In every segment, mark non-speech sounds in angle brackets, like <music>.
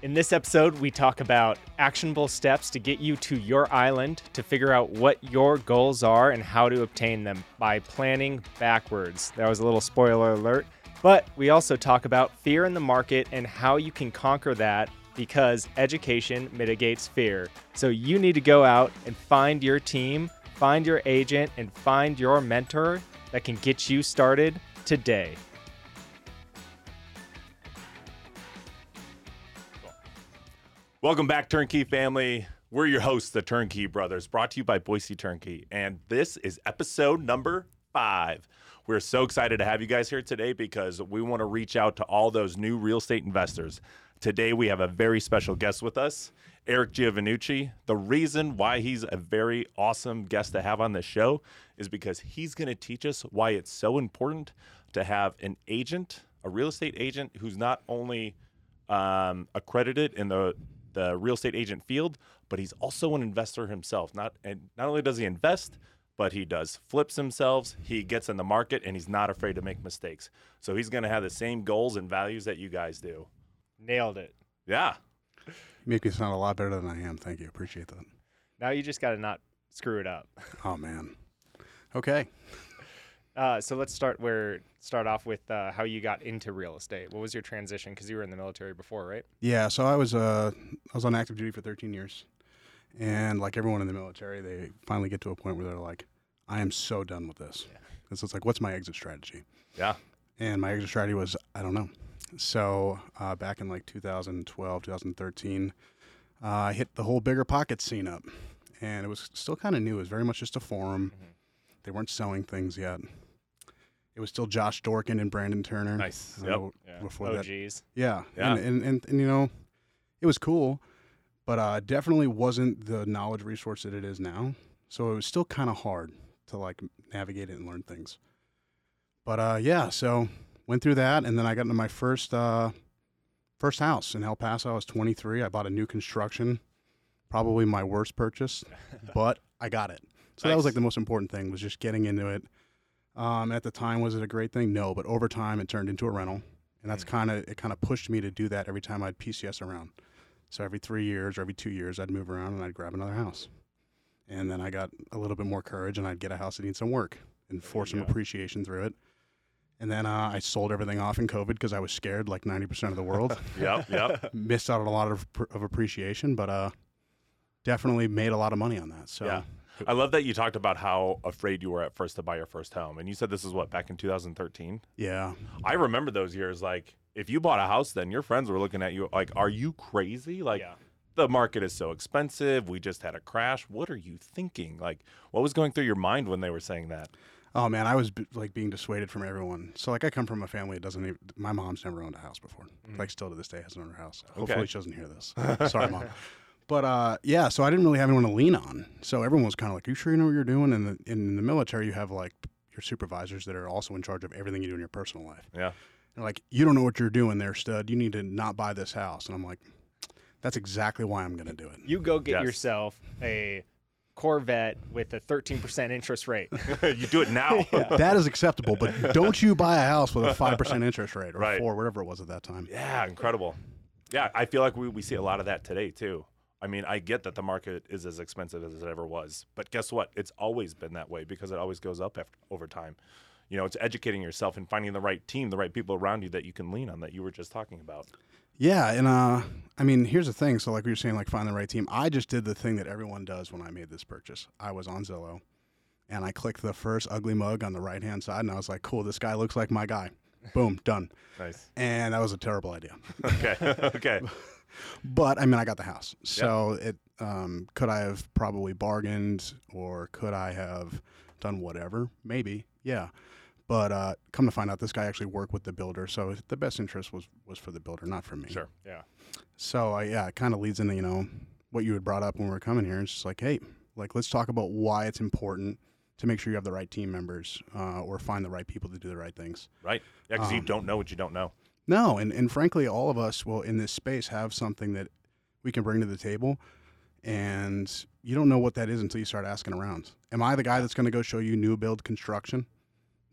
In this episode, we talk about actionable steps to get you to your island to figure out what your goals are and how to obtain them by planning backwards. That was a little spoiler alert. But we also talk about fear in the market and how you can conquer that because education mitigates fear. So you need to go out and find your team, find your agent, and find your mentor that can get you started today. Welcome back, Turnkey family. We're your hosts, the Turnkey Brothers, brought to you by Boise Turnkey. And this is episode number five. We're so excited to have you guys here today because we want to reach out to all those new real estate investors. Today, we have a very special guest with us, Eric Giovannucci. The reason why he's a very awesome guest to have on this show is because he's going to teach us why it's so important to have an agent, a real estate agent who's not only um, accredited in the the real estate agent field, but he's also an investor himself. Not and not only does he invest, but he does flips himself. He gets in the market and he's not afraid to make mistakes. So he's going to have the same goals and values that you guys do. Nailed it. Yeah. You make me sound a lot better than I am. Thank you. Appreciate that. Now you just got to not screw it up. Oh man. Okay. Uh, so let's start where start off with uh, how you got into real estate. What was your transition? Because you were in the military before, right? Yeah. So I was uh I was on active duty for 13 years, and like everyone in the military, they finally get to a point where they're like, I am so done with this. Yeah. It's like, what's my exit strategy? Yeah. And my exit strategy was, I don't know. So uh, back in like 2012, 2013, uh, I hit the whole bigger pocket scene up, and it was still kind of new. It was very much just a forum. Mhm. They weren't selling things yet. It was still Josh Dorkin and Brandon Turner. Nice. Yep. know Yeah. Before oh, that, geez. yeah, Yeah. And, and, and and you know, it was cool, but uh, definitely wasn't the knowledge resource that it is now. So it was still kind of hard to like navigate it and learn things. But uh, yeah, so went through that, and then I got into my first uh, first house in El Paso. I was 23. I bought a new construction, probably my worst purchase, <laughs> but I got it. So that was like the most important thing was just getting into it. Um, at the time, was it a great thing? No, but over time, it turned into a rental, and that's Mm. kind of it. Kind of pushed me to do that every time I'd PCS around. So every three years or every two years, I'd move around and I'd grab another house, and then I got a little bit more courage and I'd get a house that needs some work and force some go. appreciation through it. And then uh, I sold everything off in COVID because I was scared, like ninety percent of the world. <laughs> Yep. Yep. <laughs> Missed out on a lot of of appreciation, but uh, definitely made a lot of money on that. So Yeah. I love that you talked about how afraid you were at first to buy your first home. And you said this is what, back in 2013? yeah, I remember those years. Like, if you bought a house then, your friends were looking at you like, are you crazy? Like, yeah. the market is so expensive. We just had a crash. What are you thinking? Like, what was going through your mind when they were saying that? Oh man, I was like being dissuaded from everyone. So like I come from a family that doesn't even. My mom's never owned a house before. Mhm. Like still to this day hasn't owned her house. Okay. Hopefully she doesn't hear this. Sorry, mom. <laughs> But uh, yeah, so I didn't really have anyone to lean on. So everyone was kind of like, "You sure you know what you're doing?" And the, in the military, you have like your supervisors that are also in charge of everything you do in your personal life. Yeah. They're like, "You don't know what you're doing there, stud. You need to not buy this house." And I'm like, "That's exactly why I'm going to do it." You go get Yes. yourself a Corvette with a 13% interest rate. <laughs> you do it now. <laughs> that is acceptable, but don't you buy a house with a five percent interest rate or Right. four, whatever it was at that time. Yeah, incredible. Yeah, I feel like we, we see a lot of that today too. I mean, I get that the market is as expensive as it ever was, but guess what? It's always been that way because it always goes up after, over time. You know, it's educating yourself and finding the right team, the right people around you that you can lean on that you were just talking about. Yeah, and uh, I mean, here's the thing. So, like we were saying, like find the right team. I just did the thing that everyone does when I made this purchase. I was on Zillow, and I clicked the first ugly mug on the right hand side, and I was like, "Cool, this guy looks like my guy." Boom, done. Nice. And that was a terrible idea. <laughs> Okay. <laughs> okay. <laughs> But I mean, I got the house. So it um, could I have probably bargained, or could I have done whatever? Maybe, yeah. But uh, come to find out, this guy actually worked with the builder, so the best interest was was for the builder, not for me. Sure. yeah. So uh, yeah, it kind of leads into you know what you had brought up when we were coming here. It's just like, hey, like let's talk about why it's important to make sure you have the right team members uh, or find the right people to do the right things. Right. Yeah, because you Um, don't know what you don't know. No, and and frankly, all of us will in this space have something that we can bring to the table, and you don't know what that is until you start asking around. Am I the guy that's going to go show you new build construction?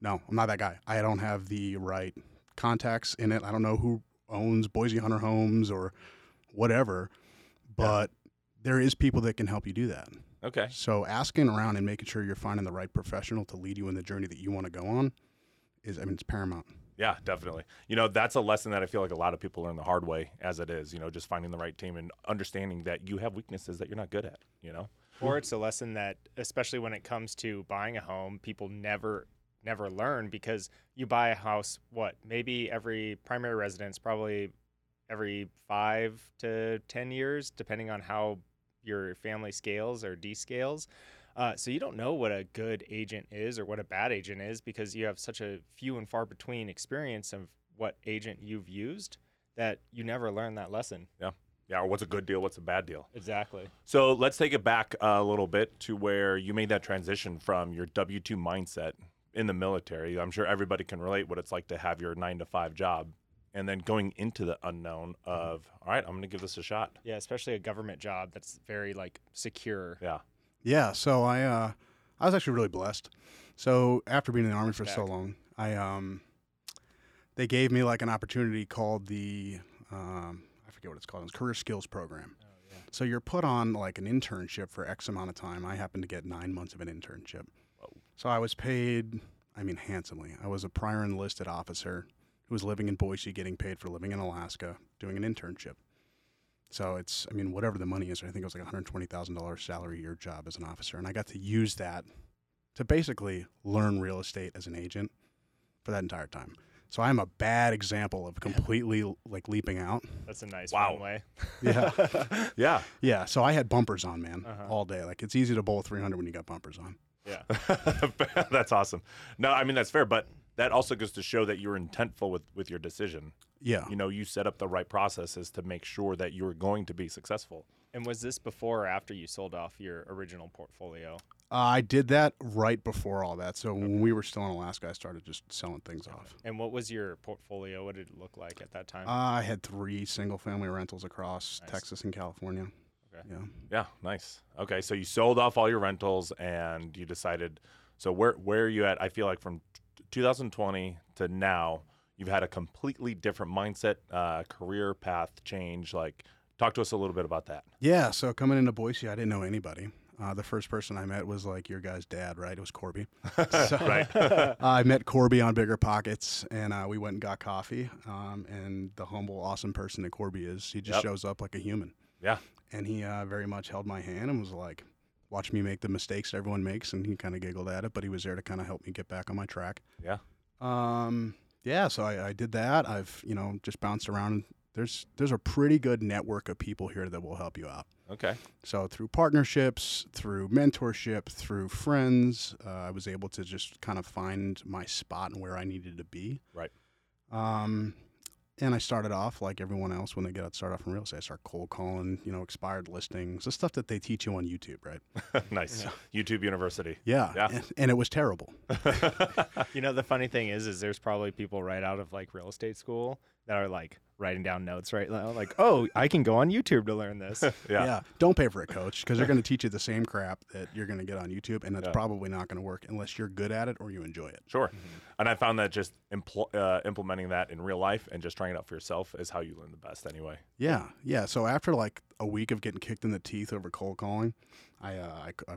No, I'm not that guy. I don't have the right contacts in it. I don't know who owns Boise Hunter Homes or whatever. But there is people that can help you do that. Okay. So asking around and making sure you're finding the right professional to lead you in the journey that you want to go on is, I mean, it's paramount. Yeah, definitely. You know, that's a lesson that I feel like a lot of people learn the hard way as it is, you know, just finding the right team and understanding that you have weaknesses that you're not good at, you know? Or it's a lesson that, especially when it comes to buying a home, people never never learn because you buy a house, what maybe every primary residence, probably every five to ten years, depending on how your family scales or descales. Uh, so you don't know what a good agent is or what a bad agent is because you have such a few and far between experience of what agent you've used that you never learn that lesson. Yeah, Yeah, or what's a good deal, what's a bad deal. Exactly. So let's take it back a little bit to where you made that transition from your W 2 mindset in the military. I'm sure everybody can relate what it's like to have your nine to five job and then going into the unknown of, all right, I'm going to give this a shot. Yeah, especially a government job that's very like secure. Yeah. Yeah, so I uh, I was actually really blessed. So after being in the army for so long, I um, they gave me like an opportunity called the um, I forget what it's called, it's career skills program. Oh, yeah. So you're put on like an internship for X amount of time. I happened to get nine months of an internship. Whoa. So I was paid, I mean, handsomely. I was a prior enlisted officer who was living in Boise, getting paid for living in Alaska, doing an internship. So it's, I mean, whatever the money is, I think it was like $120,000 salary year job as an officer. And I got to use that to basically learn real estate as an agent for that entire time. So I'm a bad example of completely like leaping out. That's a nice Wow. runway. Yeah. <laughs> Yeah. Yeah, so I had bumpers on, man, Uh-huh. all day. Like it's easy to bowl 300 when you got bumpers on. Yeah. <laughs> that's awesome. No, I mean, that's fair, but that also goes to show that you're intentful with, with your decision. Yeah. You know, you set up the right processes to make sure that you're going to be successful. And was this before or after you sold off your original portfolio? Uh, I did that right before all that. So when we were still in Alaska, I started just selling things off. And what was your portfolio? What did it look like at that time? Uh, I had three single family rentals across Nice. Texas and California. Okay. Yeah. Yeah, nice. Okay, so you sold off all your rentals and you decided. So where where are you at? I feel like from 2020 to now, you've had a completely different mindset, uh, career path change. Like, talk to us a little bit about that. Yeah. So coming into Boise, I didn't know anybody. Uh, the first person I met was like your guy's dad, right? It was Corby. <laughs> So- right. <laughs> I met Corby on Bigger Pockets, and uh, we went and got coffee. Um, and the humble, awesome person that Corby is, he just Yep. shows up like a human. Yeah. And he uh, very much held my hand and was like, "Watch me make the mistakes everyone makes," and he kind of giggled at it, but he was there to kind of help me get back on my track. Yeah. Um. Yeah. So I, I did that. I've you know just bounced around. There's there's a pretty good network of people here that will help you out. Okay. So through partnerships, through mentorship, through friends, uh, I was able to just kind of find my spot and where I needed to be. Right. Um, and I started off like everyone else when they get started off in real estate. I start cold calling, you know, expired listings, the stuff that they teach you on YouTube, right? <laughs> nice. YouTube University. Yeah. Yeah. And, and it was terrible. <laughs> you know, the funny thing is, is there's probably people right out of like real estate school that are like writing down notes right now, like, oh, I can go on YouTube to learn this. <laughs> yeah. yeah. Don't pay for a coach because they're going to teach you the same crap that you're going to get on YouTube, and it's Yeah. probably not going to work unless you're good at it or you enjoy it. Sure. And I found that just impl- uh, implementing that in real life and just trying it out for yourself is how you learn the best anyway. Yeah, yeah. So after like a week of getting kicked in the teeth over cold calling, I, uh, I, c- I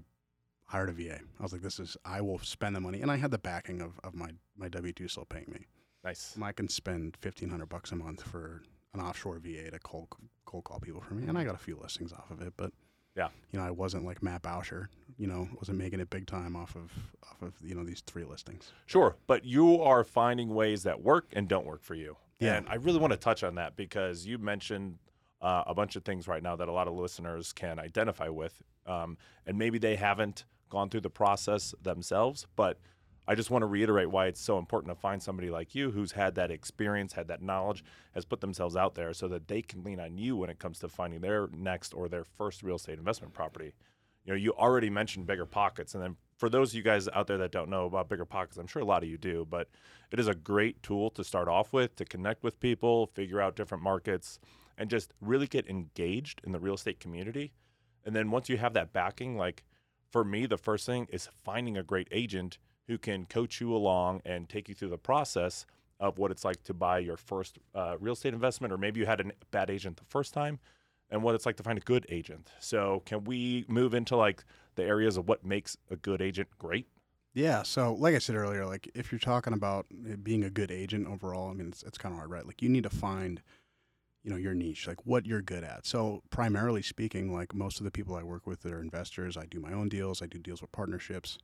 hired a VA. I was like, this is I will spend the money, and I had the backing of, of my my W two still paying me. Nice. I can spend fifteen hundred bucks a month for an offshore VA to cold cold call people for me, and I got a few listings off of it. But Yeah. you know, I wasn't like Matt Bauscher. You know, wasn't making it big time off of off of you know these three listings. Sure, but you are finding ways that work and don't work for you. Yeah. And I really want to touch on that because you mentioned uh, a bunch of things right now that a lot of listeners can identify with. Um, and maybe they haven't gone through the process themselves, but I just want to reiterate why it's so important to find somebody like you who's had that experience, had that knowledge, has put themselves out there so that they can lean on you when it comes to finding their next or their first real estate investment property. You know, you already mentioned bigger pockets, and then for those of you guys out there that don't know about bigger pockets, I'm sure a lot of you do, but it is a great tool to start off with to connect with people, figure out different markets, and just really get engaged in the real estate community. And then once you have that backing, like for me, the first thing is finding a great agent who can coach you along and take you through the process of what it's like to buy your first uh, real estate investment, or maybe you had a bad agent the first time. and what it's like to find a good agent. So, can we move into like the areas of what makes a good agent great? Yeah. So, like I said earlier, like if you're talking about being a good agent overall, I mean, it's, it's kind of hard, right? Like you need to find, you know, your niche, like what you're good at. So, primarily speaking, like most of the people I work with that are investors, I do my own deals, I do deals with partnerships.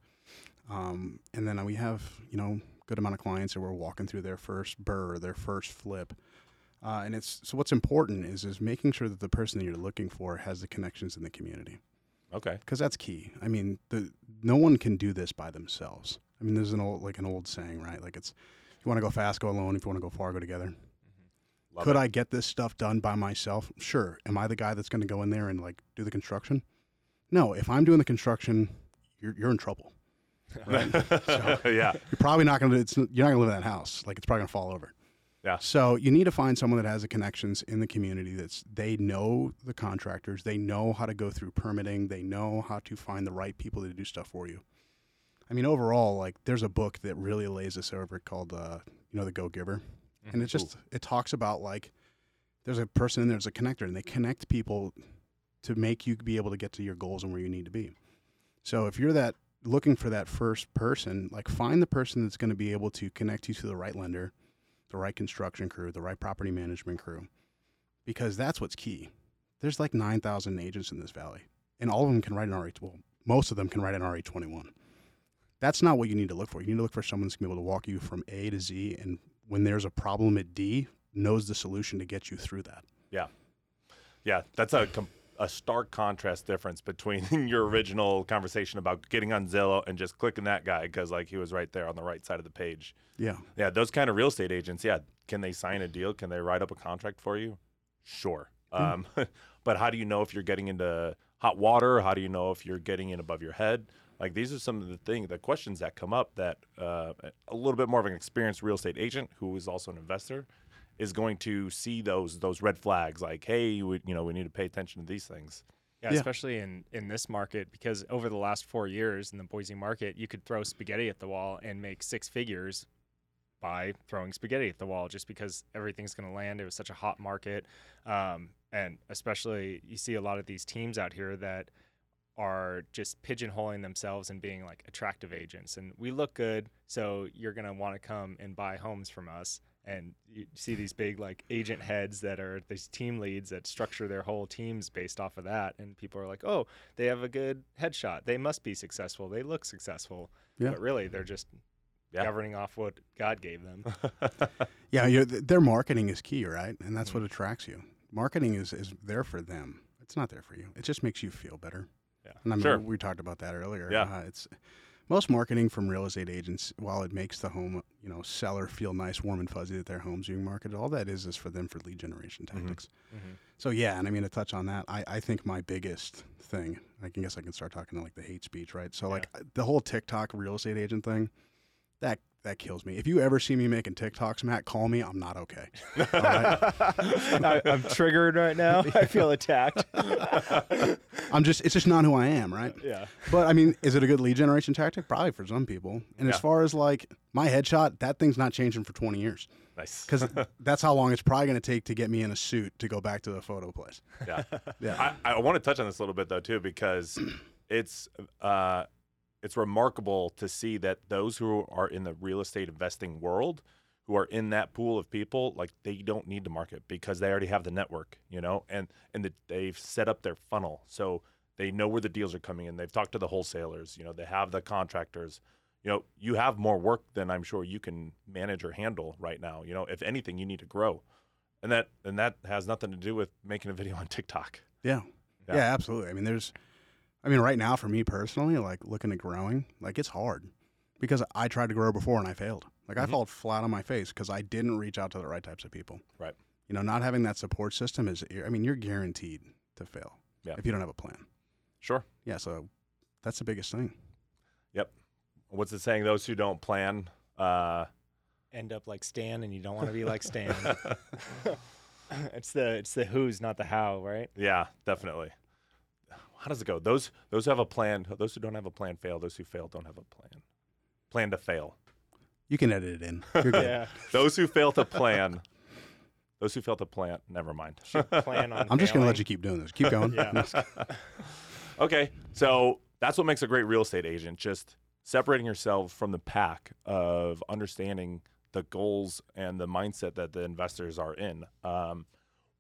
Um, and then we have, you know, good amount of clients that we're walking through their first BRRRR, their first flip. Uh, and it's so what's important is is making sure that the person that you're looking for has the connections in the community Okay. because that's key. I mean, the no one can do this by themselves. I mean, there's an old like an old saying, right? Like it's if you want to go fast, go alone. If you want to go far, go together. Love Could it. I get this stuff done by myself? Sure. Am I the guy that's going to go in there and like do the construction? No. If I'm doing the construction, you're you're in trouble. <laughs> <laughs> yeah. You're probably not going to. It's you're not going to live in that house. Like it's probably going to fall over. Yeah. So you need to find someone that has the connections in the community. That's they know the contractors. They know how to go through permitting. They know how to find the right people to do stuff for you. I mean, overall, like there's a book that really lays this over called, uh, you know, the Go Giver, and it just it talks about like there's a person in there, there's a connector, and they connect people to make you be able to get to your goals and where you need to be. So if you're that looking for that first person, like find the person that's going to be able to connect you to the right lender, the right construction crew, the right property management crew, because that's what's key. There's like 9,000 agents in this valley, and all of them can write an RE. Well, most of them can write an RE 21. That's not what you need to look for. You need to look for someone that's going to be able to walk you from A to Z, and when there's a problem at D, knows the solution to get you through that. Yeah. Yeah, that's a a stark contrast difference between <laughs> your original conversation about getting on Zillow and just clicking that guy because like he was right there on the right side of the page. Yeah. Yeah, those kind of real estate agents, yeah, can they sign a deal? Can they write up a contract for you? Sure. Um, <laughs> but how do you know if you're getting into hot water? How do you know if you're getting in above your head? Like these are some of the things, the questions that come up that uh, a little bit more of an experienced real estate agent who is also an investor is going to see those those red flags. Like, hey, we, you know, we need to pay attention to these things. Yeah, Yeah. especially in in this market because over the last four years in the Boise market, you could throw spaghetti at the wall and make six figures by throwing spaghetti at the wall, just because everything's going to land. It was such a hot market, um, and especially you see a lot of these teams out here that are just pigeonholing themselves and being like attractive agents, and we look good, so you're going to want to come and buy homes from us. And you see these big like agent heads that are these team leads that structure their whole teams based off of that. And people are like, oh, they have a good headshot. They must be successful. They look successful. Yeah. But really, they're just Yeah. governing off what God gave them. <laughs> Yeah, you th- their marketing is key, right? And that's what attracts you. Marketing is, is there for them. It's not there for you. It just makes you feel better. Yeah. And I mean, Sure. we talked about that earlier. Yeah. Uh, it's most marketing from real estate agents, while it makes the home, you know, seller feel nice, warm and fuzzy that their home's being marketed, all that is is for them for lead generation Mhm. tactics. Mhm. So yeah, and I mean to touch on that, I, I think my biggest thing, I can guess I can start talking to like the hate speech, right? So like the whole TikTok real estate agent thing, that that kills me. If you ever see me making TikToks, Matt, call me. I'm not okay. <laughs> All right? I, I'm triggered right now. I feel attacked. <laughs> I'm just it's just not who I am, right? yeah. But I mean, is it a good lead generation tactic? Probably for some people. And Yeah. as far as like my headshot, that thing's not changing for 20 years nice. because <laughs> that's how long it's probably going to take to get me in a suit to go back to the photo place. Yeah. Yeah. I, I want to touch on this a little bit though too because it's uh, it's remarkable to see that those who are in the real estate investing world who are in that pool of people like they don't need to market because they already have the network you know and and the, they've set up their funnel so they know where the deals are coming in they've talked to the wholesalers you know they have the contractors you know you have more work than i'm sure you can manage or handle right now you know if anything you need to grow and that and that has nothing to do with making a video on tiktok Yeah. Yeah. yeah. absolutely. I mean, there's, I mean, right now for me personally, like looking at growing, like it's hard because I tried to grow before and I failed. Like I Mhm. fell flat on my face because I didn't reach out to the right types of people. Right. You know, not having that support system is, I mean, you're guaranteed to fail Yeah. if you don't have a plan. sure Yeah. So that's the biggest thing. Yep. What's it saying? Those who don't plan. Uh, End up like Stan, and you don't want to be like Stan. <laughs> <laughs> it's the it's the who's, not the how, right? yeah, definitely. How does it go? Those those who have a plan. Those who don't have a plan fail. Those who fail don't have a plan. Plan to fail. You can edit it in. You're good. <laughs> Yeah. Those who fail to <laughs> plan. Those who fail to plan. never mind. Should plan on. <laughs> I'm just gonna let you keep doing this. Keep going. Yeah. okay, so that's what makes a great real estate agent. Just separating yourself from the pack of understanding the goals and the mindset that the investors are in. Um,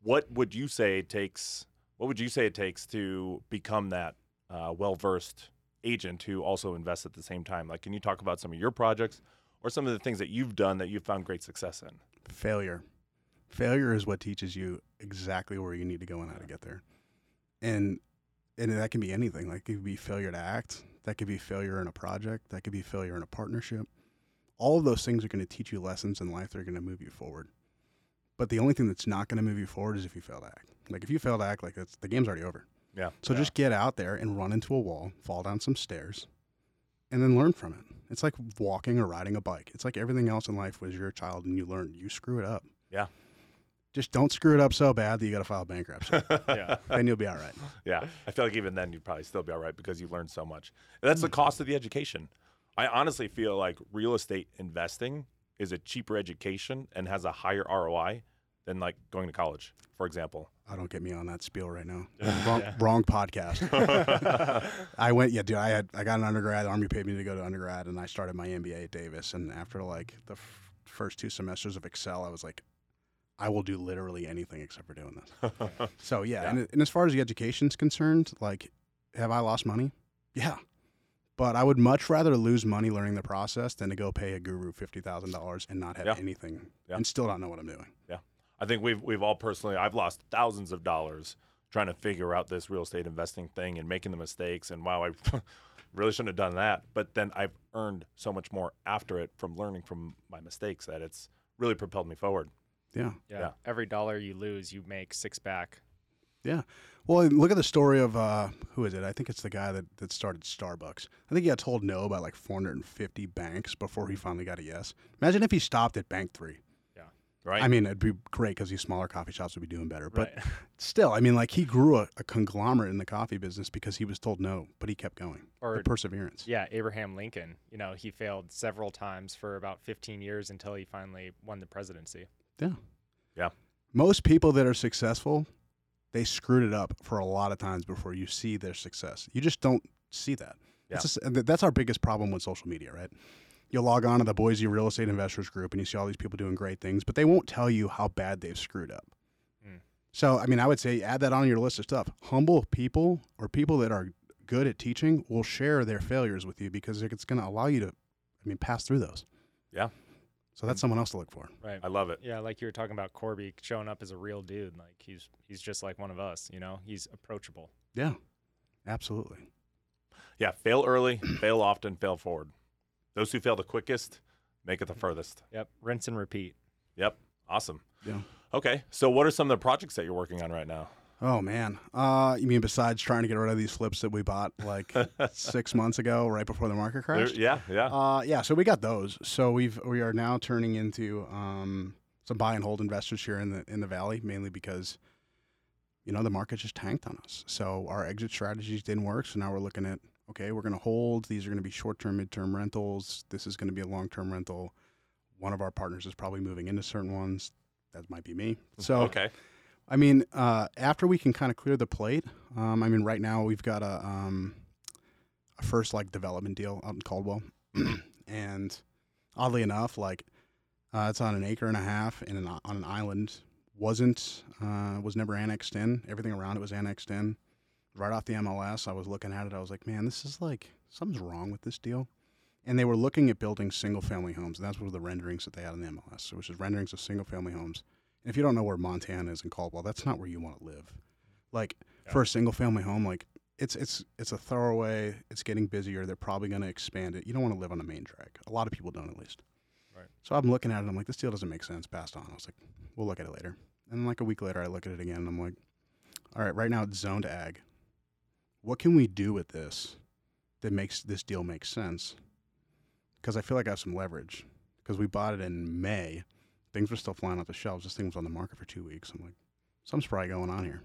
what would you say takes? What would you say it takes to become that uh, well versed agent who also invests at the same time? Like, can you talk about some of your projects or some of the things that you've done that you've found great success in? failure. Failure is what teaches you exactly where you need to go and how to get there. And and that can be anything. Like it could be failure to act. That could be failure in a project. That could be failure in a partnership. All of those things are going to teach you lessons in life that are going to move you forward. But the only thing that's not going to move you forward is if you fail to act. Like if you fail to act, like it's, the game's already over. Yeah. So Yeah. just get out there and run into a wall, fall down some stairs, and then learn from it. It's like walking or riding a bike. It's like everything else in life was your child and you learned. You screw it up. Yeah. Just don't screw it up so bad that you got to file bankruptcy. <laughs> Yeah. then you'll be all right. Yeah, I feel like even then you'd probably still be all right because you learned so much. And that's the hmm. cost of the education. I honestly feel like real estate investing is a cheaper education and has a higher ROI than like going to college, for example. I don't get me on that spiel right now. <laughs> Wrong, wrong podcast. <laughs> I went, yeah, dude. I had, I got an undergrad. The Army paid me to go to undergrad, and I started my MBA at Davis. And after like the f- first two semesters of Excel, I was like, I will do literally anything except for doing this. <laughs> So yeah, Yeah. And, and as far as the education's concerned, like, have I lost money? Yeah, but I would much rather lose money learning the process than to go pay a guru fifty thousand dollars and not have Yeah. anything Yeah. and still not know what I'm doing. I think we've we've all personally I've lost thousands of dollars trying to figure out this real estate investing thing and making the mistakes and wow I <laughs> really shouldn't have done that but then I've earned so much more after it from learning from my mistakes that it's really propelled me forward. Yeah. yeah. Yeah. Every dollar you lose, you make six back. Yeah. Well, look at the story of uh, who is it? I think it's the guy that, that started Starbucks. I think he got told no by like 450 banks before he finally got a yes. Imagine if he stopped at bank three. Right? I mean, it'd be great because these smaller coffee shops would be doing better. But Right. <laughs> still, I mean, like he grew a, a conglomerate in the coffee business because he was told no, but he kept going. Or the perseverance. yeah, Abraham Lincoln. You know, he failed several times for about 15 years until he finally won the presidency. Yeah. Yeah. Most people that are successful, they screwed it up for a lot of times before you see their success. You just don't see that. Yeah. It's just, and th- that's our biggest problem with social media, right? You'll log on to the Boise Real Estate Investors Group and you see all these people doing great things, but they won't tell you how bad they've screwed up. Mm. So, I mean, I would say add that on your list of stuff. Humble people or people that are good at teaching will share their failures with you because it's going to allow you to, I mean, pass through those. Yeah. So that's someone else to look for. Right. I love it. Yeah, like you were talking about Corby showing up as a real dude. Like he's he's just like one of us. You know, he's approachable. Yeah, absolutely. Yeah, fail early, <clears throat> fail often, fail forward. Those who fail the quickest make it the furthest. Yep. Rinse and repeat. Yep. Awesome. Yeah. Okay. So what are some of the projects that you're working on right now? Oh man. Uh, you mean besides trying to get rid of these flips that we bought like <laughs> six months ago, right before the market There- crashed? yeah, yeah. Uh, yeah. So we got those. So we've we are now turning into um, some buy and hold investors here in the in the valley, mainly because you know the market just tanked on us. So our exit strategies didn't work. So now we're looking at okay, we're going to hold. These are going to be short term, mid term rentals. This is going to be a long term rental. One of our partners is probably moving into certain ones. That might be me. So okay. I mean, uh, after we can kind of clear the plate, um, I mean, right now we've got a, um, a first like development deal out in Caldwell, <clears throat> and oddly enough, like uh, it's on an acre and a half in an, on an island. wasn't uh, was never annexed in. Everything around it was annexed in. Right off the MLS, I was looking at it. I was like, man, this is like something's wrong with this deal. And they were looking at building single family homes, and that's one of the renderings that they had in the MLS, which is renderings of single family homes. And if you don't know where Montana is in Caldwell, that's not where you want to live. Like Yeah. for a single family home, like it's it's it's a throwaway. It's getting busier. They're probably going to expand it. You don't want to live on a main drag. A lot of people don't, at least. Right. So I'm looking at it. I'm like, this deal doesn't make sense. Passed on. I was like, we'll look at it later. And then like a week later, I look at it again, and I'm like, all right, right now it's zoned ag. What can we do with this that makes this deal make sense? Because I feel like I have some leverage. Because we bought it in May, things were still flying off the shelves. This thing was on the market for two weeks. I'm like, something's probably going on here.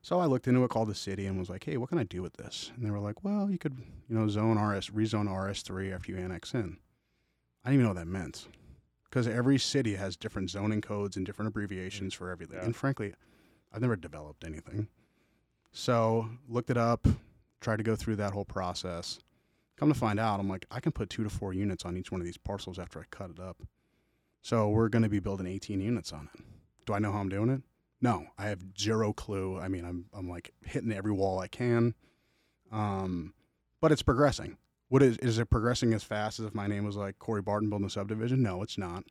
So I looked into it, called the city, and was like, hey, what can I do with this? And they were like, well, you could, you know, zone RS, rezone RS3 after you annex in. I didn't even know what that meant. because every city has different zoning codes and different abbreviations mm, for everything. Yeah. And frankly, I've never developed anything. So looked it up, tried to go through that whole process. Come to find out, I'm like, I can put two to four units on each one of these parcels after I cut it up. So we're going to be building 18 units on it. Do I know how I'm doing it? No, I have zero clue. I mean, I'm I'm like hitting every wall I can, um, but it's progressing. What is is it progressing as fast as if my name was like Corey Barton building a subdivision? No, it's not.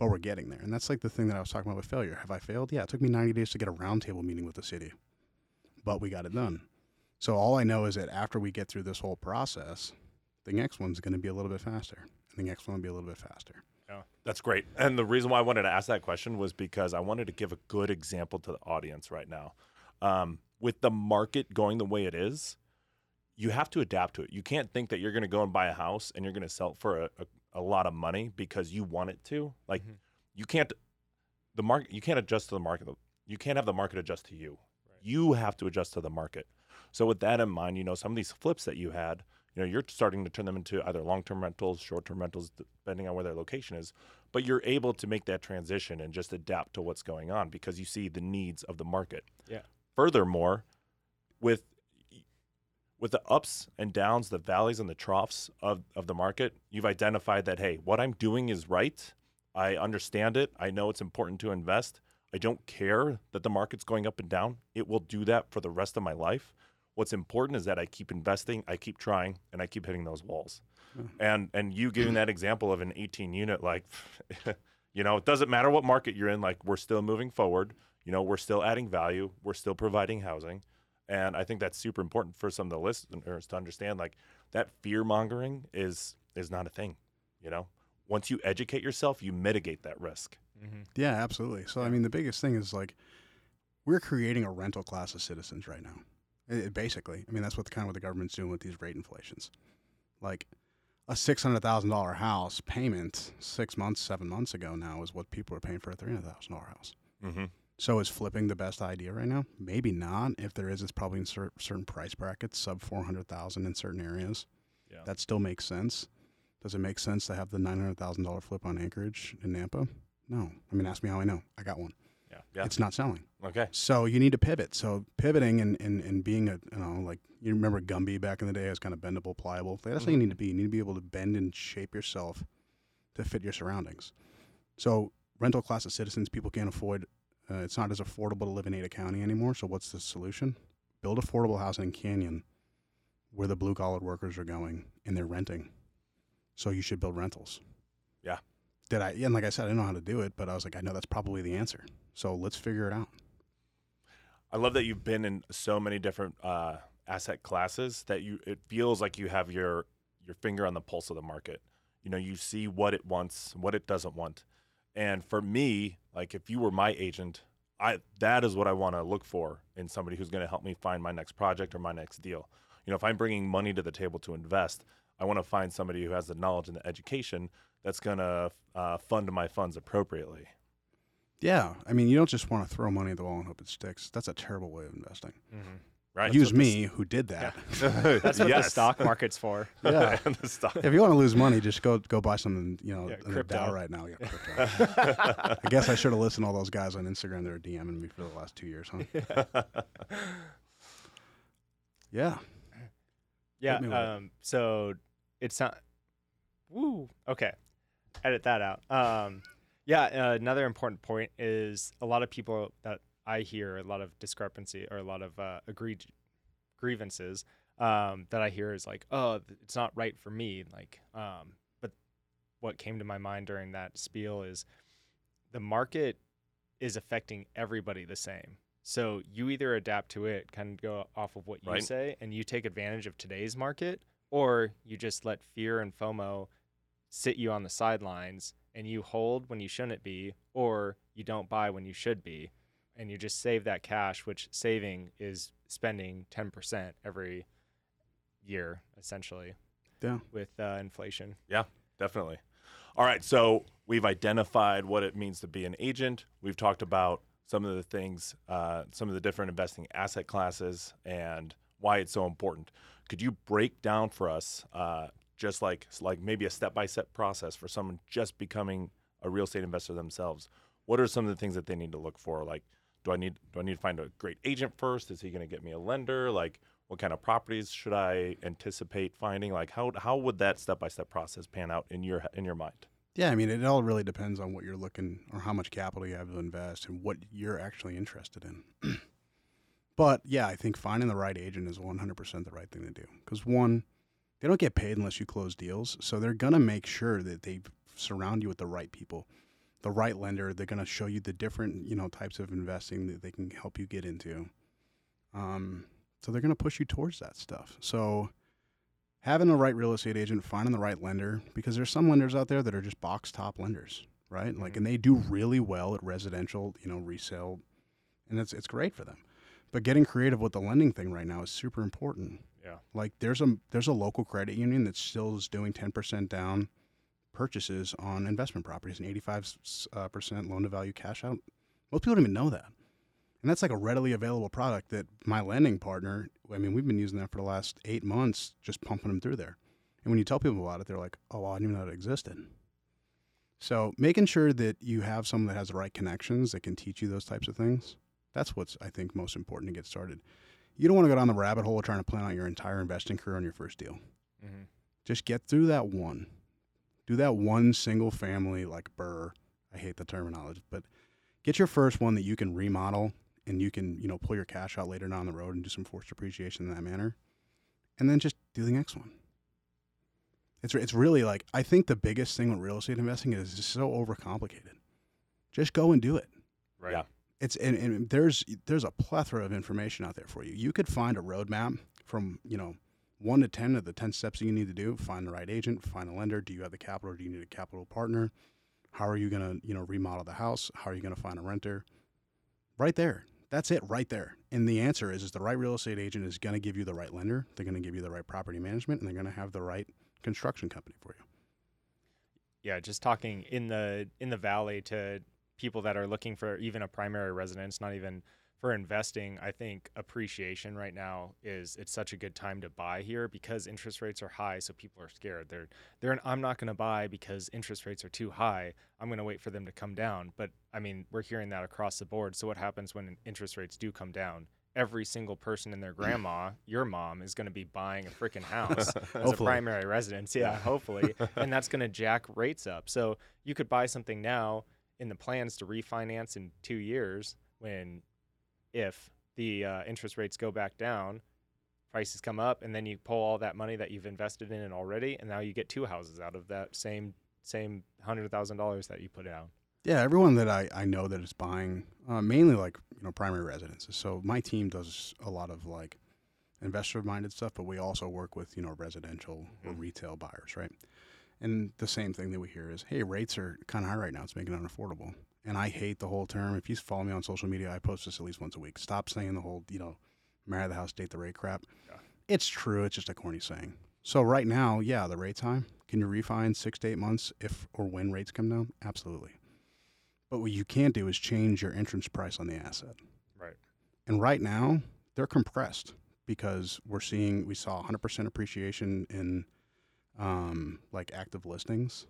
But we're getting there, and that's like the thing that I was talking about with failure. Have I failed? Yeah, it took me 90 days to get a roundtable meeting with the city, but we got it done. So all I know is that after we get through this whole process, the next one's going to be a little bit faster, and the next one will be a little bit faster. Yeah, That's great. And the reason why I wanted to ask that question was because I wanted to give a good example to the audience right now. Um, with the market going the way it is, you have to adapt to it. You can't think that you're going to go and buy a house and you're going to sell it for a, a, a lot of money because you want it to. Like, Mhm. you can't, the market, you can't adjust to the market. You can't have the market adjust to you. You have to adjust to the market. So, with that in mind, you know, some of these flips that you had, you know, you're starting to turn them into either long term rentals, short term rentals, depending on where their location is but you're able to make that transition and just adapt to what's going on because you see the needs of the market. Yeah. Furthermore, with with the ups and downs, the valleys and the troughs of, of the market, you've identified that hey, what I'm doing is right. I understand it. I know it's important to invest. I don't care that the market's going up and down. It will do that for the rest of my life. What's important is that I keep investing, I keep trying, and I keep hitting those walls. Hmm. And and you giving that example of an 18 unit, like, <laughs> you know, it doesn't matter what market you're in. Like, we're still moving forward. You know, we're still adding value. We're still providing housing, and I think that's super important for some of the listeners to understand. Like, that fear mongering is is not a thing. You know, once you educate yourself, you mitigate that risk. Mm-hmm. Yeah, absolutely. So I mean, the biggest thing is like we're creating a rental class of citizens right now. It- it basically, I mean, that's what the, kind of what the government's doing with these rate inflations. Like a six hundred thousand dollar house payment six months, seven months ago now is what people are paying for a three hundred thousand dollar house. Mm-hmm. So is flipping the best idea right now? Maybe not. If there is, it's probably in cer- certain price brackets, sub four hundred thousand in certain areas. Yeah. That still makes sense. Does it make sense to have the nine hundred thousand dollar flip on Anchorage in Nampa? No. I mean, ask me how I know. I got one. Yeah. Yeah. It's not selling. Okay. So you need to pivot. So pivoting and, and, and being a you know like you remember Gumby back in the day as kind of bendable, pliable. That's what you need to be. You need to be able to bend and shape yourself to fit your surroundings. So rental class of citizens, people can't afford. Uh, it's not as affordable to live in Ada County anymore. So what's the solution? Build affordable housing in Canyon, where the blue collar workers are going and they're renting. So you should build rentals. Yeah. Did I? And like I said, I didn't know how to do it, but I was like, I know that's probably the answer. So let's figure it out. I love that you've been in so many different uh, asset classes that you it feels like you have your your finger on the pulse of the market. You know, you see what it wants, what it doesn't want. And for me, like if you were my agent, I that is what I want to look for in somebody who's going to help me find my next project or my next deal. You know, if I'm bringing money to the table to invest, I want to find somebody who has the knowledge and the education that's going to uh, fund my funds appropriately. Yeah, I mean, you don't just want to throw money at the wall and hope it sticks. That's a terrible way of investing. Mm-hmm. Right? Use So this- me, who did that. <laughs> That's what the stock market's for. <laughs> Yeah. the stock. if you want to lose money, just go go buy something. You know, Yeah, in the crypto. Dow right now. Yeah, <laughs> crypto. I guess I should have listened to all those guys on Instagram that are DMing me for the last two years, huh? Yeah. Yeah. Hit me with it. Um, so it's not. Woo. Okay. Edit that out. Um, yeah. Uh, another important point is a lot of people that I hear a lot of discrepancy or a lot of uh, agreed grievances um, that I hear is like, oh, it's not right for me. Like, um, but what came to my mind during that spiel is the market is affecting everybody the same. So you either adapt to it, kind of go off of what you Right. say, and you take advantage of today's market, or you just let fear and FOMO sit you on the sidelines and you hold when you shouldn't be, or you don't buy when you should be, and you just save that cash, which saving is spending 10% every year, essentially, Yeah. with uh, inflation. Yeah, definitely. All right. So we've identified what it means to be an agent. We've talked about some of the things, uh, some of the different investing asset classes, and why it's so important. Could you break down for us, uh, just like like maybe a step by step process for someone just becoming a real estate investor themselves, what are some of the things that they need to look for? Like, do I need do I need to find a great agent first? Is he going to get me a lender? Like, what kind of properties should I anticipate finding? Like, how how would that step by step process pan out in your in your mind? Yeah, I mean, it all really depends on what you're looking or how much capital you have to invest and what you're actually interested in. <clears throat> but yeah, I think finding the right agent is 100% the right thing to do because one, they don't get paid unless you close deals, so they're gonna make sure that they surround you with the right people, the right lender. They're gonna show you the different you know types of investing that they can help you get into. Um, so they're gonna push you towards that stuff. So having the right real estate agent, finding the right lender, because there's some lenders out there that are just box top lenders, right? Like, Mhm. and they do really well at residential, you know, resale, and it's it's great for them. But getting creative with the lending thing right now is super important. Yeah. Like, there's a there's a local credit union that still is doing 10% down purchases on investment properties and 85 uh, percent loan to value cash out. Most people don't even know that. And that's like a readily available product that my lending partner, I mean, we've been using that for the last eight months, just pumping them through there. And when you tell people about it, they're like, oh, well, I didn't even know it existed. So making sure that you have someone that has the right connections that can teach you those types of things, that's what's, I think, most important to get started. You don't want to go down the rabbit hole of trying to plan out your entire investing career on your first deal. Mm-hmm. Just get through that one. Do that one single family, like BRRRR. I hate the terminology, but get your first one that you can remodel and you can, you know, pull your cash out later down the road and do some forced appreciation in that manner. And then just do the next one. It's, it's really like, I think the biggest thing with real estate investing is it's so overcomplicated. Just go and do it. Right. Yeah. It's and, and there's there's a plethora of information out there for you. You could find a roadmap from you know one to ten of the ten steps that you need to do. Find the right agent, find a lender. Do you have the capital? or Do you need a capital partner? How are you gonna you know remodel the house? How are you gonna find a renter? Right there. That's it right there. And the answer is is the right real estate agent is gonna give you the right lender. They're gonna give you the right property management, and they're gonna have the right construction company for you. yeah just talking in the in the valley to people that are looking for even a primary residence not even for investing i think appreciation right now is it's such a good time to buy here because interest rates are high so people are scared they're they're i'm not going to buy because interest rates are too high i'm going to wait for them to come down but i mean we're hearing that across the board so what happens when interest rates do come down every single person and their grandma <clears throat> your mom is going to be buying a freaking house <laughs> as a primary residence. Yeah, Yeah. hopefully. and that's <laughs> going to jack rates up. So you could buy something now in the plans to refinance in two years when, if the uh, interest rates go back down, prices come up, and then you pull all that money that you've invested in it already, and now you get two houses out of that same same hundred thousand dollars that you put out. Yeah, everyone that I, I know that is buying, uh, mainly like you know primary residences. So my team does a lot of like investor minded stuff, but we also work with you know residential or Mhm. retail buyers, right? And the same thing that we hear is, hey, rates are kind of high right now. It's making it unaffordable. And I hate the whole term. If you follow me on social media, I post this at least once a week. Stop saying the whole you know marry the house, date the rate crap. Yeah. It's true. It's just a corny saying. So right now, yeah, the rate time. Can you refi in six to eight months if or when rates come down? Absolutely. But what you can't do is change your entrance price on the asset. Right. And right now, they're compressed because we're seeing we saw 100% appreciation in um, like active listings.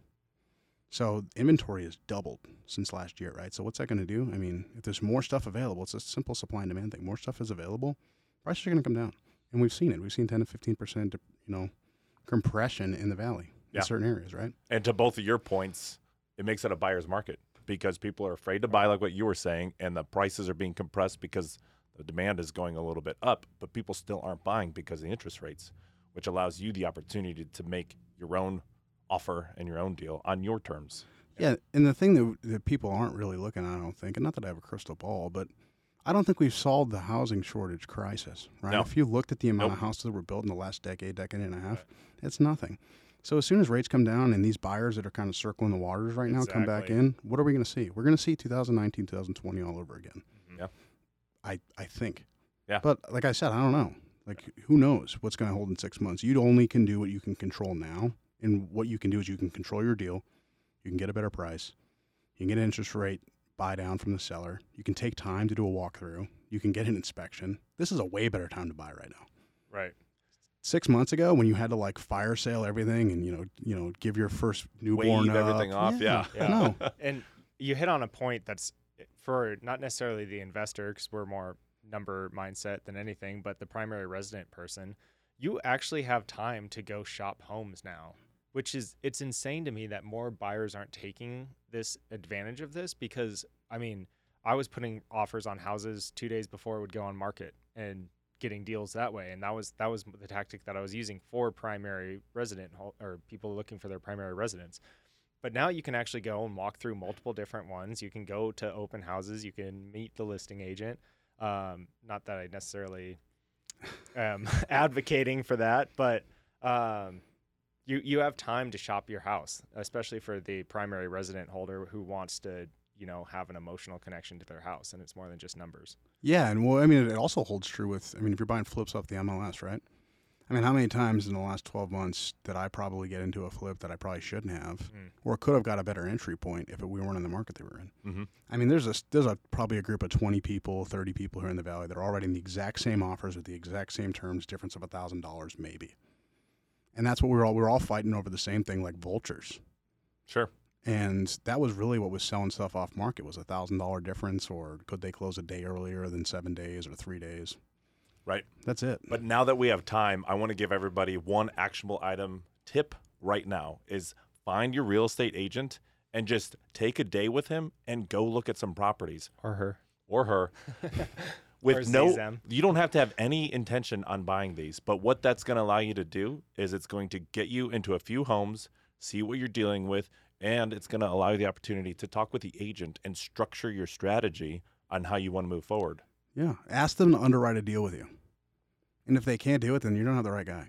So inventory has doubled since last year, right? So what's that going to do? I mean, if there's more stuff available, it's a simple supply and demand thing. More stuff is available, prices are going to come down, and we've seen it. We've seen 10 to 15 percent, you know, compression in the valley Yeah. in certain areas, right? And to both of your points, it makes it a buyer's market because people are afraid to buy, like what you were saying, and the prices are being compressed because the demand is going a little bit up, but people still aren't buying because of the interest rates, which allows you the opportunity to make your own offer and your own deal on your terms. Yeah, and the thing that, that people aren't really looking at, I don't think, and not that I have a crystal ball, but I don't think we've solved the housing shortage crisis, right? No. If you looked at the amount Nope. of houses that were built in the last decade, decade and a half, it's nothing. So as soon as rates come down and these buyers that are kind of circling the waters right now come back in, what are we going to see? We're going to see 2019, 2020 all over again. Yeah. I I think. Yeah. But like I said, I don't know. Like who knows what's going to hold in six months? You only can do what you can control now, and what you can do is you can control your deal. You can get a better price. You can get an interest rate buy down from the seller. You can take time to do a walkthrough. You can get an inspection. This is a way better time to buy right now. Right. six months ago when you had to like fire sale everything and you know you know give your first newborn Wave everything up. off, yeah. Yeah. no <laughs> and you hit on a point that's for not necessarily the investor because we're more number mindset than anything but the primary resident person you actually have time to go shop homes now which is it's insane to me that more buyers aren't taking this advantage of this because i mean i was putting offers on houses two days before it would go on market and getting deals that way and that was that was the tactic that i was using for primary resident or people looking for their primary residence but now you can actually go and walk through multiple different ones. You can go to open houses. You can meet the listing agent. Um, not that I necessarily am <laughs> advocating for that, but um, you you have time to shop your house, especially for the primary resident holder who wants to you know have an emotional connection to their house, and it's more than just numbers. yeah and well i mean it also holds true with i mean if you're buying flips off the mls right i mean how many times in the last 12 months did i probably get into a flip that i probably shouldn't have Mm. or could have got a better entry point if we weren't in the market they were in Mhm. I mean, there's a there's a probably a group of 20 people, 30 people here in the valley that are all writing the exact same offers with the exact same terms, difference of a thousand dollars maybe. And that's what we were all we were all fighting over the same thing like vultures. Sure. And that was really what was selling stuff off market was a thousand dollar difference, or could they close a day earlier than seven days or three days? Right. That's it. But now that we have time, I want to give everybody one actionable item tip right now is find your real estate agent and just take a day with him and go look at some properties Or her. or her <laughs> with seize no them. you don't have to have any intention on buying these but what that's going to allow you to do is it's going to get you into a few homes see what you're dealing with and it's going to allow you the opportunity to talk with the agent and structure your strategy on how you want to move forward Yeah. Ask them to underwrite a deal with you. And if they can't do it, then you don't have the right guy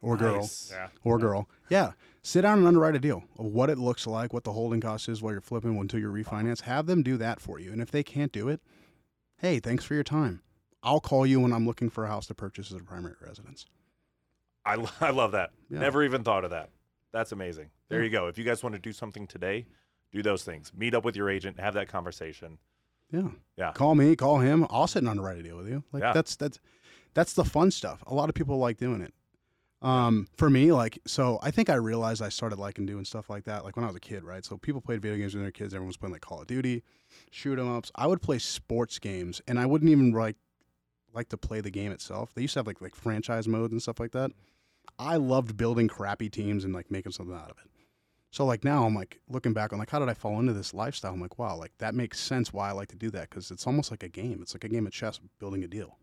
or girl. Yeah. or girl. Yeah. Sit down and underwrite a deal of what it looks like, what the holding cost is while you're flipping until you refinance. Have them do that for you. And if they can't do it, hey, thanks for your time. I'll call you when I'm looking for a house to purchase as a primary residence. I, <laughs> I love that. Yeah. Never even thought of that. That's amazing. There Yeah. you go. If you guys want to do something today, do those things. Meet up with your agent, have that conversation. Yeah. Yeah. Call me, call him. I'll sit and underwrite a deal with you. Like Yeah. that's that's that's the fun stuff. A lot of people like doing it. Um, for me, like, so I think I realized I started liking doing stuff like that, like when I was a kid, right? So people played video games with their kids. Everyone was playing like Call of Duty, shoot 'em ups. I would play sports games, and I wouldn't even like like to play the game itself. They used to have like like franchise modes and stuff like that. I loved building crappy teams and like making something out of it. So like now I'm like looking back on like how did I fall into this lifestyle? I'm like wow, like that makes sense why I like to do that because it's almost like a game. It's like a game of chess, building a deal.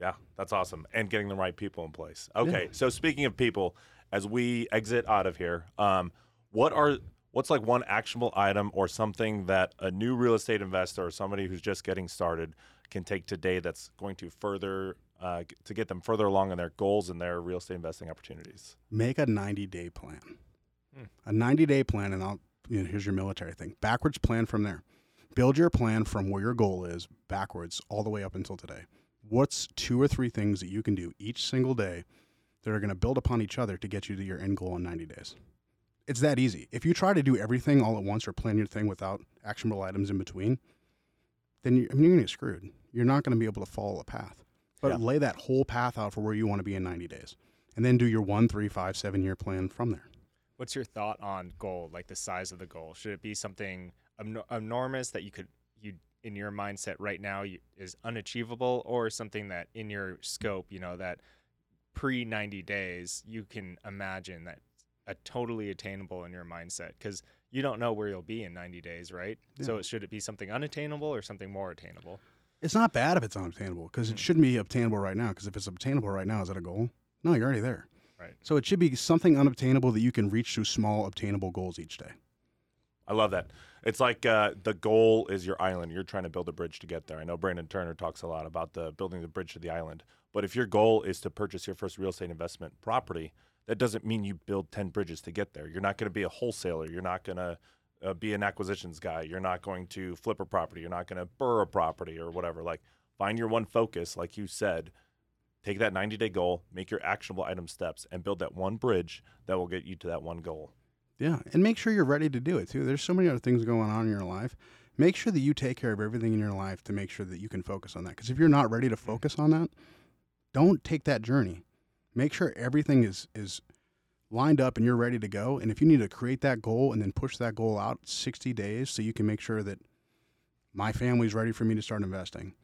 Yeah, that's awesome. And getting the right people in place. Okay, so speaking of people, as we exit out of here, um, what are what's like one actionable item or something that a new real estate investor or somebody who's just getting started can take today that's going to further uh, to get them further along in their goals and their real estate investing opportunities? Make a 90 day plan. A 90 day plan, and I'll you know, here's your military thing. Backwards plan from there. Build your plan from where your goal is backwards all the way up until today. What's two or three things that you can do each single day that are going to build upon each other to get you to your end goal in 90 days? It's that easy. If you try to do everything all at once or plan your thing without actionable items in between, then you, I mean, you're going to get screwed. You're not going to be able to follow a path. But Yeah. lay that whole path out for where you want to be in 90 days and then do your one, three, five, seven year plan from there. What's your thought on goal? Like the size of the goal? Should it be something enorm- enormous that you could you in your mindset right now you, is unachievable, or something that in your scope, you know, that pre ninety days you can imagine that a totally attainable in your mindset because you don't know where you'll be in ninety days, right? So should it be something unattainable or something more attainable? It's not bad if it's unobtainable because it hmm. shouldn't be obtainable right now. Because if it's obtainable right now, is that a goal? No, you're already there. Right. So it should be something unobtainable that you can reach through small obtainable goals each day. I love that. It's like uh, the goal is your island. You're trying to build a bridge to get there. I know Brandon Turner talks a lot about the building the bridge to the island. But if your goal is to purchase your first real estate investment property, that doesn't mean you build 10 bridges to get there. You're not going to be a wholesaler. You're not going to uh, be an acquisitions guy. You're not going to flip a property. You're not going to BRRRR a property or whatever. Like, find your one focus, like you said. Take that 90 day goal, make your actionable item steps, and build that one bridge that will get you to that one goal. Yeah, and make sure you're ready to do it too. There's so many other things going on in your life. Make sure that you take care of everything in your life to make sure that you can focus on that. Because if you're not ready to mm. focus on that, don't take that journey. Make sure everything is is lined up and you're ready to go. And if you need to create that goal and then push that goal out 60 days so you can make sure that my family's ready for me to start investing.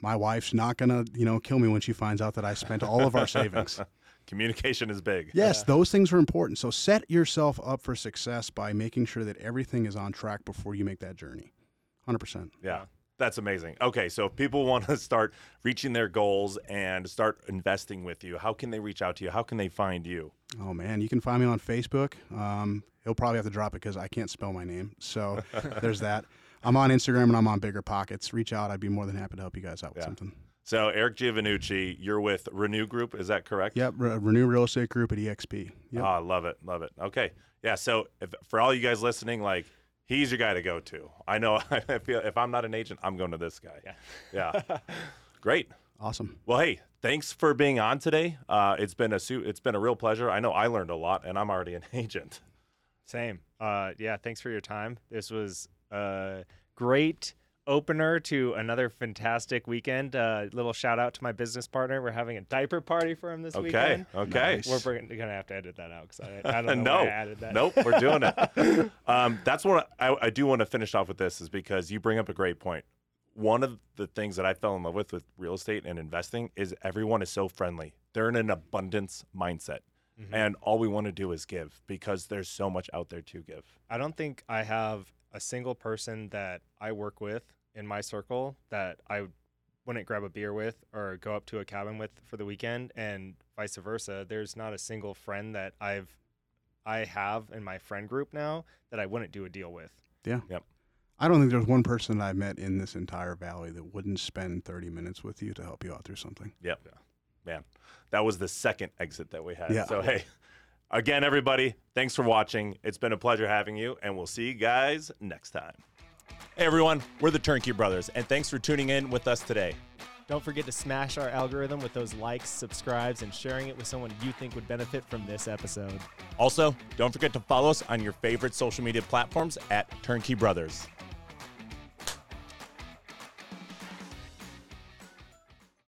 My wife's not going to, you know, kill me when she finds out that I spent all of our <laughs> savings. Communication is big. Yes, those things are important. So set yourself up for success by making sure that everything is on track before you make that journey. 100%. Yeah. That's amazing. Okay, so if people <laughs> want to start reaching their goals and start investing with you, how can they reach out to you? How can they find you? Oh man, you can find me on Facebook. Um, he'll probably have to drop it because I can't spell my name. So <laughs> there's that. I'm on Instagram and I'm on Bigger Pockets. Reach out. I'd be more than happy to help you guys out with Yeah. something. So Eric Giovannucci, you're with Renew Group, is that correct? Yep. Re- Renew Real Estate Group at EXP. Yep. Ah, love it, love it. Okay, yeah. So if, for all you guys listening, like he's your guy to go to. I know. <laughs> I feel if I'm not an agent, I'm going to this guy. Yeah. Yeah. <laughs> Great. awesome. Well, hey, thanks for being on today. Uh, it's been a su- it's been a real pleasure. I know I learned a lot, and I'm already an <laughs> agent. Same. Uh, yeah, thanks for your time. This was a great opener to another fantastic weekend. Uh, little shout out to my business partner. We're having a diaper party for him this Okay, weekend. okay. Nice. We're gonna have to edit that out because I, I don't know no, <laughs> why I added that. nope, we're doing it. <laughs> um, that's what I, I do want to finish off with this is because you bring up a great point. One of the things that I fell in love with with real estate and investing is everyone is so friendly. They're in an abundance mindset, Mhm. and all we want to do is give because there's so much out there to give. I don't think I have a single person that I work with in my circle that I wouldn't grab a beer with or go up to a cabin with for the weekend and vice versa. There's not a single friend that I've I have in my friend group now that I wouldn't do a deal with. Yeah. Yep. I don't think there's one person that I've met in this entire valley that wouldn't spend 30 minutes with you to help you out through something. Yep. Man, that was the second exit that we had. Yeah. So, hey, again, everybody, thanks for watching. It's been a pleasure having you, and we'll see you guys next time. Hey, everyone, we're the Turnkey Brothers, and thanks for tuning in with us today. Don't forget to smash our algorithm with those likes, subscribes, and sharing it with someone you think would benefit from this episode. Also, don't forget to follow us on your favorite social media platforms at Turnkey Brothers.